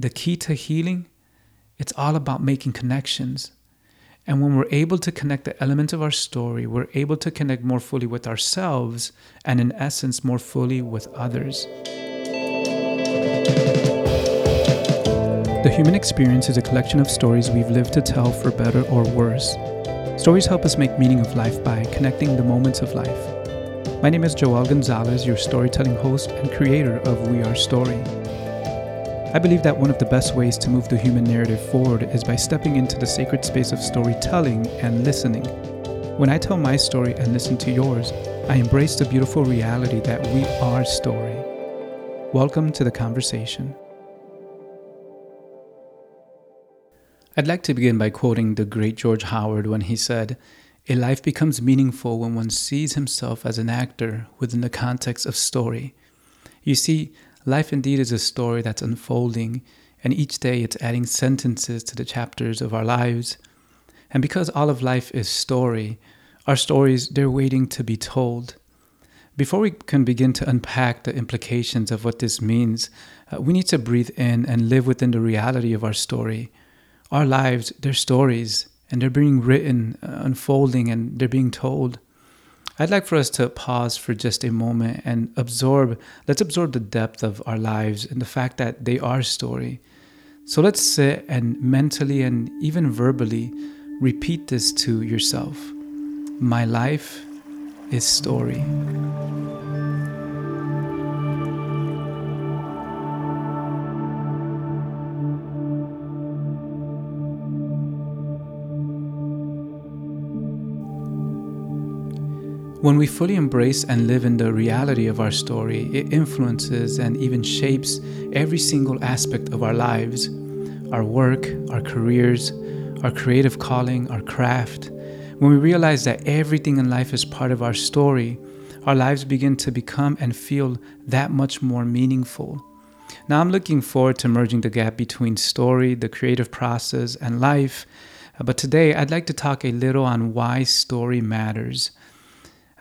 the key to healing, it's all about making connections. And when we're able to connect the elements of our story, we're able to connect more fully with ourselves and, in essence, more fully with others. The human experience is a collection of stories we've lived to tell for better or worse. Stories help us make meaning of life by connecting the moments of life. My name is Joel Gonzalez, your storytelling host and creator of We Are Story. I believe that one of the best ways to move the human narrative forward is by stepping into the sacred space of storytelling and listening. When I tell my story and listen to yours, I embrace the beautiful reality that we are story. Welcome to the conversation. I'd like to begin by quoting the great George Howard when he said, A life becomes meaningful when one sees himself as an actor within the context of story. You see, life indeed is a story that's unfolding, and each day it's adding sentences to the chapters of our lives. And because all of life is story, our stories, they're waiting to be told. Before we can begin to unpack the implications of what this means, uh, we need to breathe in and live within the reality of our story our lives, they're stories, and they're being written, uh, unfolding, and they're being told. I'd like for us to pause for just a moment and absorb, let's absorb the depth of our lives and the fact that they are story. So let's sit and mentally and even verbally repeat this to yourself. My life is story. When we fully embrace and live in the reality of our story, it influences and even shapes every single aspect of our lives our work, our careers, our creative calling, our craft. When we realize that everything in life is part of our story, our lives begin to become and feel that much more meaningful. Now, I'm looking forward to merging the gap between story, the creative process, and life. Uh, but today, I'd like to talk a little on why story matters.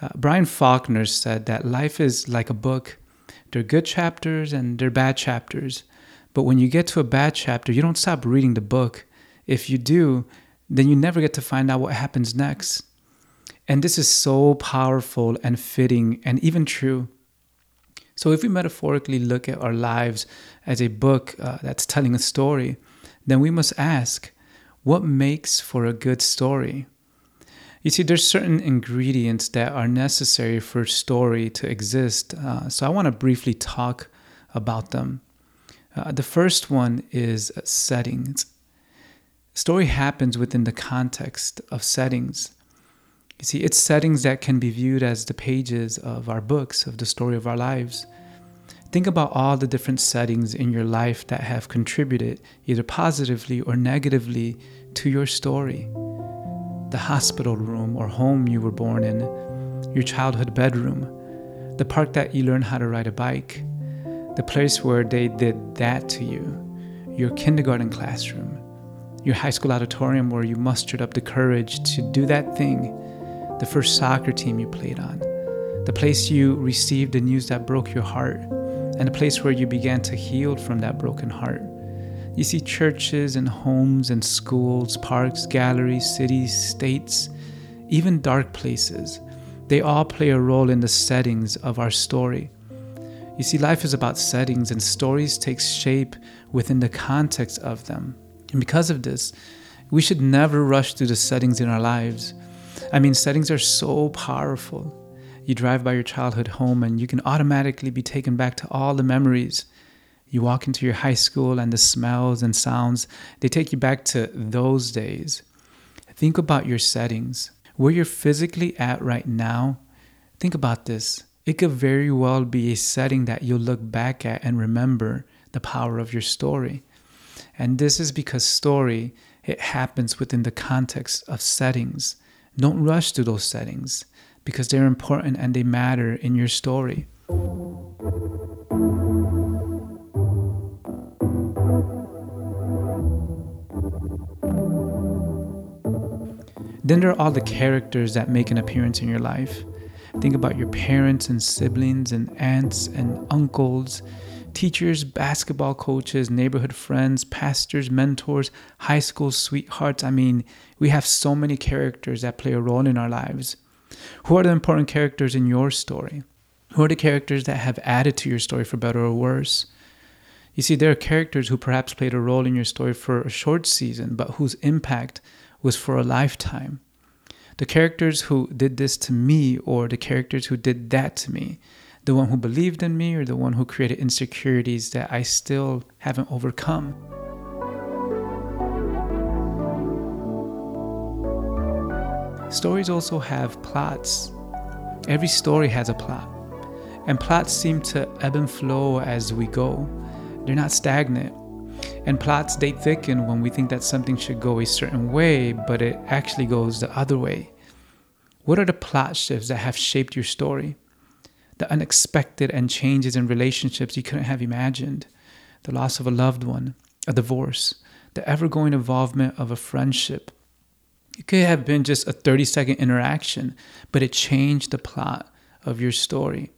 Uh, Brian Faulkner said that life is like a book. There are good chapters and there are bad chapters. But when you get to a bad chapter, you don't stop reading the book. If you do, then you never get to find out what happens next. And this is so powerful and fitting and even true. So, if we metaphorically look at our lives as a book uh, that's telling a story, then we must ask what makes for a good story? You see, there's certain ingredients that are necessary for story to exist. Uh, so I want to briefly talk about them. Uh, the first one is settings. Story happens within the context of settings. You see, it's settings that can be viewed as the pages of our books, of the story of our lives. Think about all the different settings in your life that have contributed, either positively or negatively, to your story the hospital room or home you were born in, your childhood bedroom, the park that you learned how to ride a bike, the place where they did that to you, your kindergarten classroom, your high school auditorium where you mustered up the courage to do that thing, the first soccer team you played on, the place you received the news that broke your heart, and the place where you began to heal from that broken heart. You see churches and homes and schools, parks, galleries, cities, states, even dark places. They all play a role in the settings of our story. You see, life is about settings, and stories take shape within the context of them. And because of this, we should never rush through the settings in our lives. I mean, settings are so powerful. You drive by your childhood home, and you can automatically be taken back to all the memories you walk into your high school and the smells and sounds, they take you back to those days. Think about your settings. Where you're physically at right now, think about this. It could very well be a setting that you'll look back at and remember the power of your story. And this is because story, it happens within the context of settings. Don't rush to those settings because they're important and they matter in your story. Then there are all the characters that make an appearance in your life. Think about your parents and siblings and aunts and uncles, Teachers, basketball coaches, neighborhood friends, pastors, mentors, high school sweethearts. I mean, we have so many characters that play a role in our lives. Who are the important characters in your story? Who are the characters that have added to your story for better or worse? You see, there are characters who perhaps played a role in your story for a short season, but whose impact was for a lifetime. The characters who did this to me, or the characters who did that to me, the one who believed in me, or the one who created insecurities that I still haven't overcome. Stories also have plots. Every story has a plot. And plots seem to ebb and flow as we go, they're not stagnant. And plots, they thicken when we think that something should go a certain way, but it actually goes the other way. What are the plot shifts that have shaped your story? The unexpected and changes in relationships you couldn't have imagined, the loss of a loved one, a divorce, the ever going involvement of a friendship. It could have been just a 30 second interaction, but it changed the plot of your story.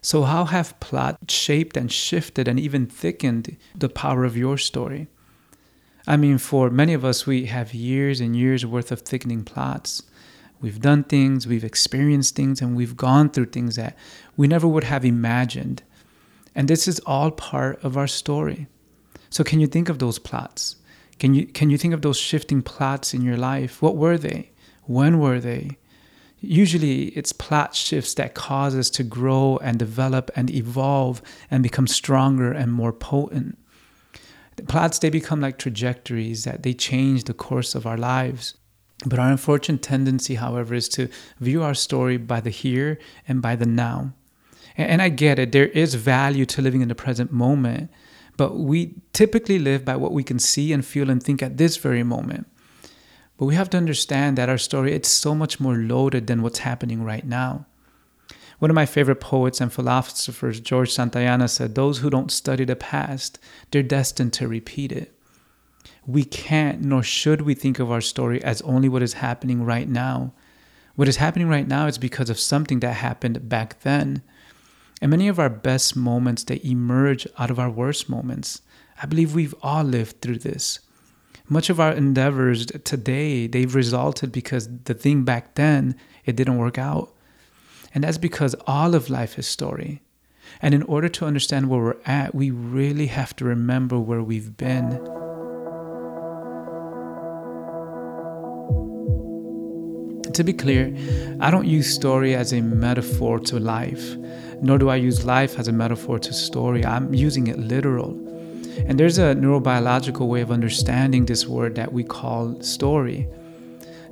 So, how have plot shaped and shifted and even thickened the power of your story? I mean, for many of us, we have years and years worth of thickening plots. We've done things, we've experienced things, and we've gone through things that we never would have imagined. And this is all part of our story. So, can you think of those plots? Can you, can you think of those shifting plots in your life? What were they? When were they? Usually, it's plot shifts that cause us to grow and develop and evolve and become stronger and more potent. The they become like trajectories that they change the course of our lives. But our unfortunate tendency, however, is to view our story by the here and by the now. And I get it, there is value to living in the present moment, but we typically live by what we can see and feel and think at this very moment. But we have to understand that our story it's so much more loaded than what's happening right now. One of my favorite poets and philosophers, George Santayana, said, Those who don't study the past, they're destined to repeat it. We can't nor should we think of our story as only what is happening right now. What is happening right now is because of something that happened back then. And many of our best moments, they emerge out of our worst moments. I believe we've all lived through this much of our endeavors today they've resulted because the thing back then it didn't work out. And that's because all of life is story. And in order to understand where we're at we really have to remember where we've been. To be clear i don't use story as a metaphor to life nor do i use life as a metaphor to story. I'm using it literal and there's a neurobiological way of understanding this word that we call story.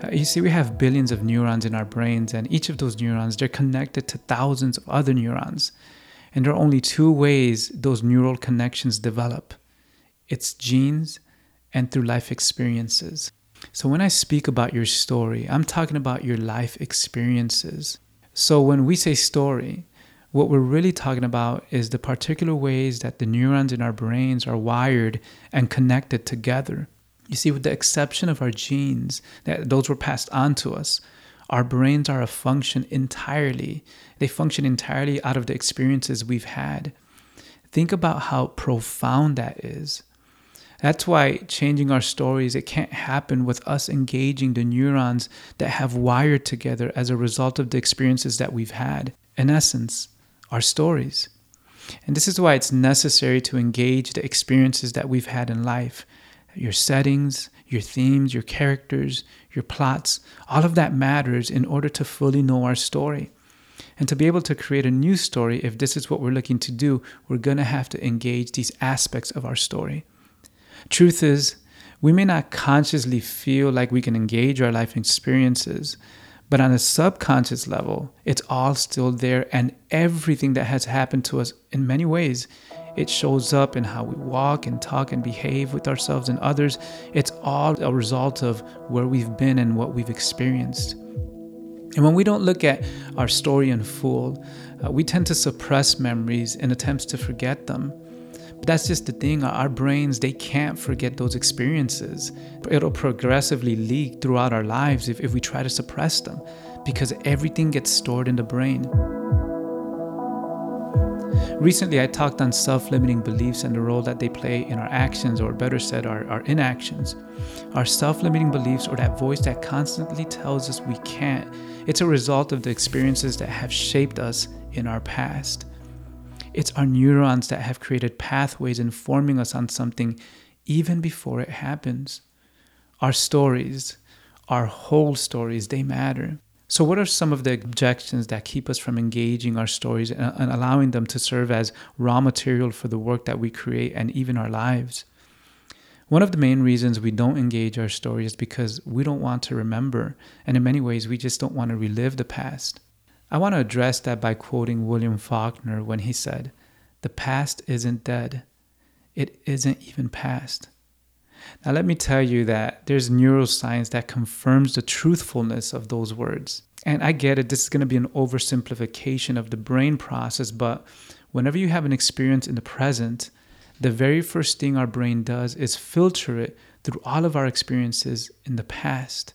Uh, you see, we have billions of neurons in our brains, and each of those neurons, they're connected to thousands of other neurons. And there are only two ways those neural connections develop it's genes and through life experiences. So when I speak about your story, I'm talking about your life experiences. So when we say story, what we're really talking about is the particular ways that the neurons in our brains are wired and connected together. You see, with the exception of our genes, that those were passed on to us, our brains are a function entirely. They function entirely out of the experiences we've had. Think about how profound that is. That's why changing our stories, it can't happen with us engaging the neurons that have wired together as a result of the experiences that we've had. In essence, our stories. And this is why it's necessary to engage the experiences that we've had in life your settings, your themes, your characters, your plots. All of that matters in order to fully know our story. And to be able to create a new story, if this is what we're looking to do, we're going to have to engage these aspects of our story. Truth is, we may not consciously feel like we can engage our life experiences, but on a subconscious level, it's all still there, and everything that has happened to us in many ways, it shows up in how we walk and talk and behave with ourselves and others. It's all a result of where we've been and what we've experienced. And when we don't look at our story in full, uh, we tend to suppress memories in attempts to forget them. But that's just the thing. Uh, our brains, they can't forget those experiences. It'll progressively leak throughout our lives if, if we try to suppress them because everything gets stored in the brain. Recently, I talked on self limiting beliefs and the role that they play in our actions, or better said, our, our inactions. Our self limiting beliefs, or that voice that constantly tells us we can't, it's a result of the experiences that have shaped us in our past. It's our neurons that have created pathways informing us on something even before it happens. Our stories, our whole stories, they matter. So, what are some of the objections that keep us from engaging our stories and, allowing them to serve as raw material for the work that we create and even our lives? One of the main reasons we don't engage our stories is because we don't want to remember, and in many ways, we just don't want to relive the past. I want to address that by quoting William Faulkner when he said, The past isn't dead, it isn't even past. Now, let me tell you that there's neuroscience that confirms the truthfulness of those words. And I get it, this is going to be an oversimplification of the brain process, but whenever you have an experience in the present, the very first thing our brain does is filter it through all of our experiences in the past.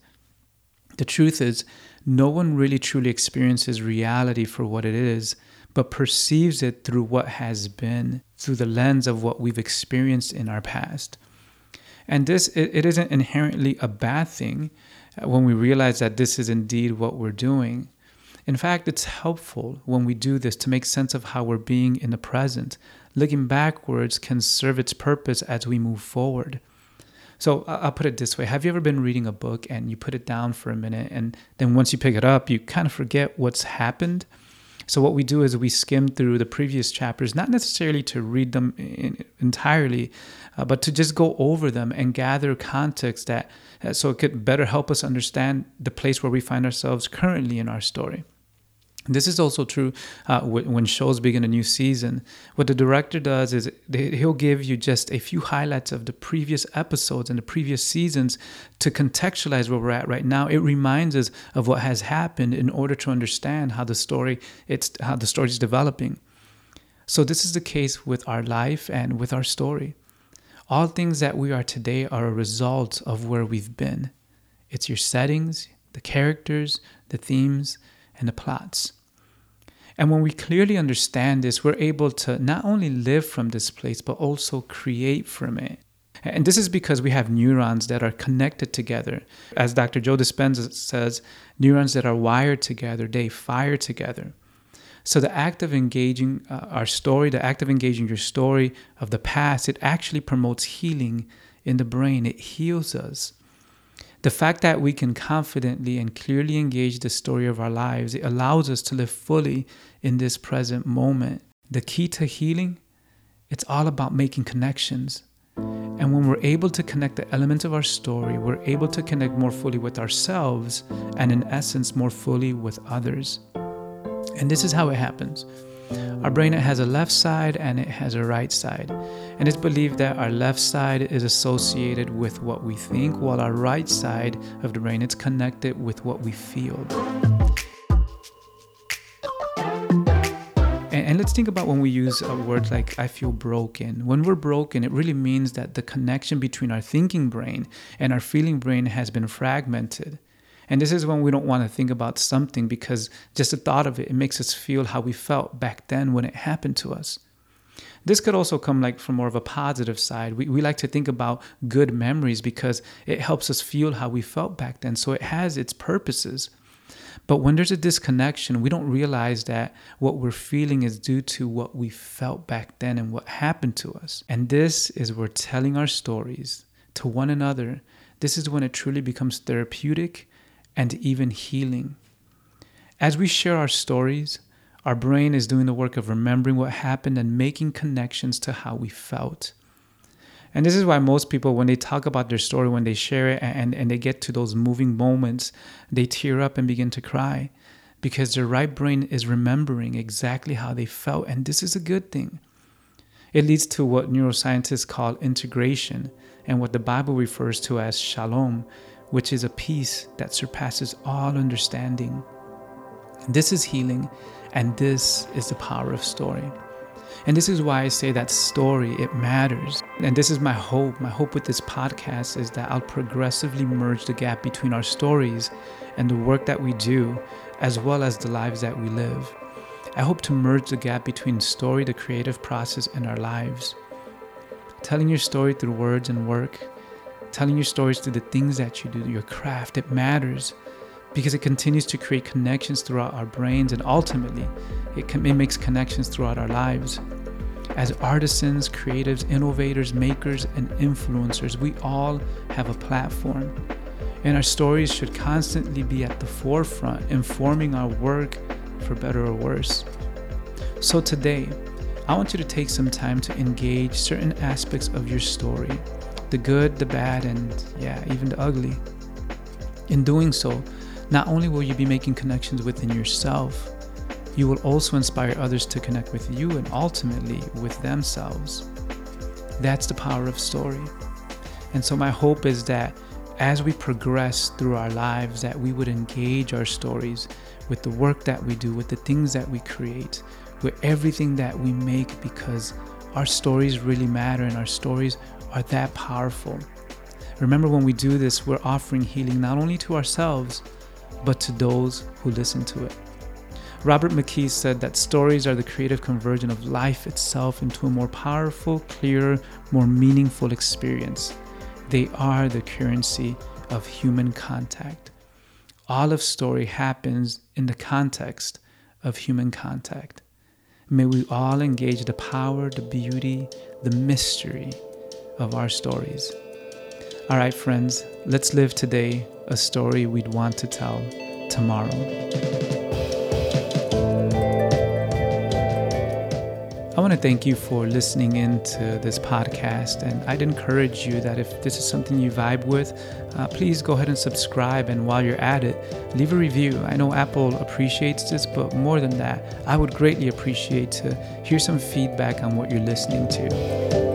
The truth is, no one really truly experiences reality for what it is, but perceives it through what has been, through the lens of what we've experienced in our past. And this, it, it isn't inherently a bad thing uh, when we realize that this is indeed what we're doing. In fact, it's helpful when we do this to make sense of how we're being in the present. Looking backwards can serve its purpose as we move forward. So I'll put it this way Have you ever been reading a book and you put it down for a minute, and then once you pick it up, you kind of forget what's happened? So what we do is we skim through the previous chapters, not necessarily to read them in, entirely, uh, but to just go over them and gather context that uh, so it could better help us understand the place where we find ourselves currently in our story. This is also true uh, when shows begin a new season. What the director does is he'll give you just a few highlights of the previous episodes and the previous seasons to contextualize where we're at right now. It reminds us of what has happened in order to understand how the story it's how the story is developing. So this is the case with our life and with our story. All things that we are today are a result of where we've been. It's your settings, the characters, the themes, and the plots. And when we clearly understand this, we're able to not only live from this place, but also create from it. And this is because we have neurons that are connected together. As Dr. Joe Dispenza says, neurons that are wired together, they fire together. So the act of engaging uh, our story, the act of engaging your story of the past, it actually promotes healing in the brain. It heals us. The fact that we can confidently and clearly engage the story of our lives, it allows us to live fully in this present moment. The key to healing, it's all about making connections. And when we're able to connect the elements of our story, we're able to connect more fully with ourselves and, in essence, more fully with others. And this is how it happens. Our brain it has a left side and it has a right side. And it's believed that our left side is associated with what we think, while our right side of the brain is connected with what we feel. And, let's think about when we use uh, a word like I feel broken. When we're broken, it really means that the connection between our thinking brain and our feeling brain has been fragmented. And this is when we don't want to think about something because just the thought of it, it makes us feel how we felt back then when it happened to us. This could also come like from more of a positive side. We, we like to think about good memories because it helps us feel how we felt back then. So it has its purposes. But when there's a disconnection, we don't realize that what we're feeling is due to what we felt back then and what happened to us. And this is where telling our stories to one another, this is when it truly becomes therapeutic and even healing. As we share our stories, our brain is doing the work of remembering what happened and making connections to how we felt. And this is why most people, when they talk about their story, when they share it and, and they get to those moving moments, they tear up and begin to cry because their right brain is remembering exactly how they felt. And this is a good thing. It leads to what neuroscientists call integration and what the Bible refers to as shalom, which is a peace that surpasses all understanding. This is healing, and this is the power of story. And this is why I say that story, it matters. And this is my hope. My hope with this podcast is that I'll progressively merge the gap between our stories and the work that we do, as well as the lives that we live. I hope to merge the gap between story, the creative process, and our lives. Telling your story through words and work, telling your stories through the things that you do, your craft, it matters because it continues to create connections throughout our brains and ultimately it, can, it makes connections throughout our lives. As artisans, creatives, innovators, makers, and influencers, we all have a platform. And our stories should constantly be at the forefront, informing our work for better or worse. So today, I want you to take some time to engage certain aspects of your story the good, the bad, and yeah, even the ugly. In doing so, not only will you be making connections within yourself, you will also inspire others to connect with you and ultimately with themselves. That's the power of story. And so, my hope is that as we progress through our lives, that we would engage our stories with the work that we do, with the things that we create, with everything that we make, because our stories really matter and our stories are that powerful. Remember, when we do this, we're offering healing not only to ourselves, but to those who listen to it. Robert McKee said that stories are the creative conversion of life itself into a more powerful, clearer, more meaningful experience. They are the currency of human contact. All of story happens in the context of human contact. May we all engage the power, the beauty, the mystery of our stories. All right, friends, let's live today a story we'd want to tell tomorrow. Want to thank you for listening in to this podcast. And I'd encourage you that if this is something you vibe with, uh, please go ahead and subscribe. And while you're at it, leave a review. I know Apple appreciates this, but more than that, I would greatly appreciate to hear some feedback on what you're listening to.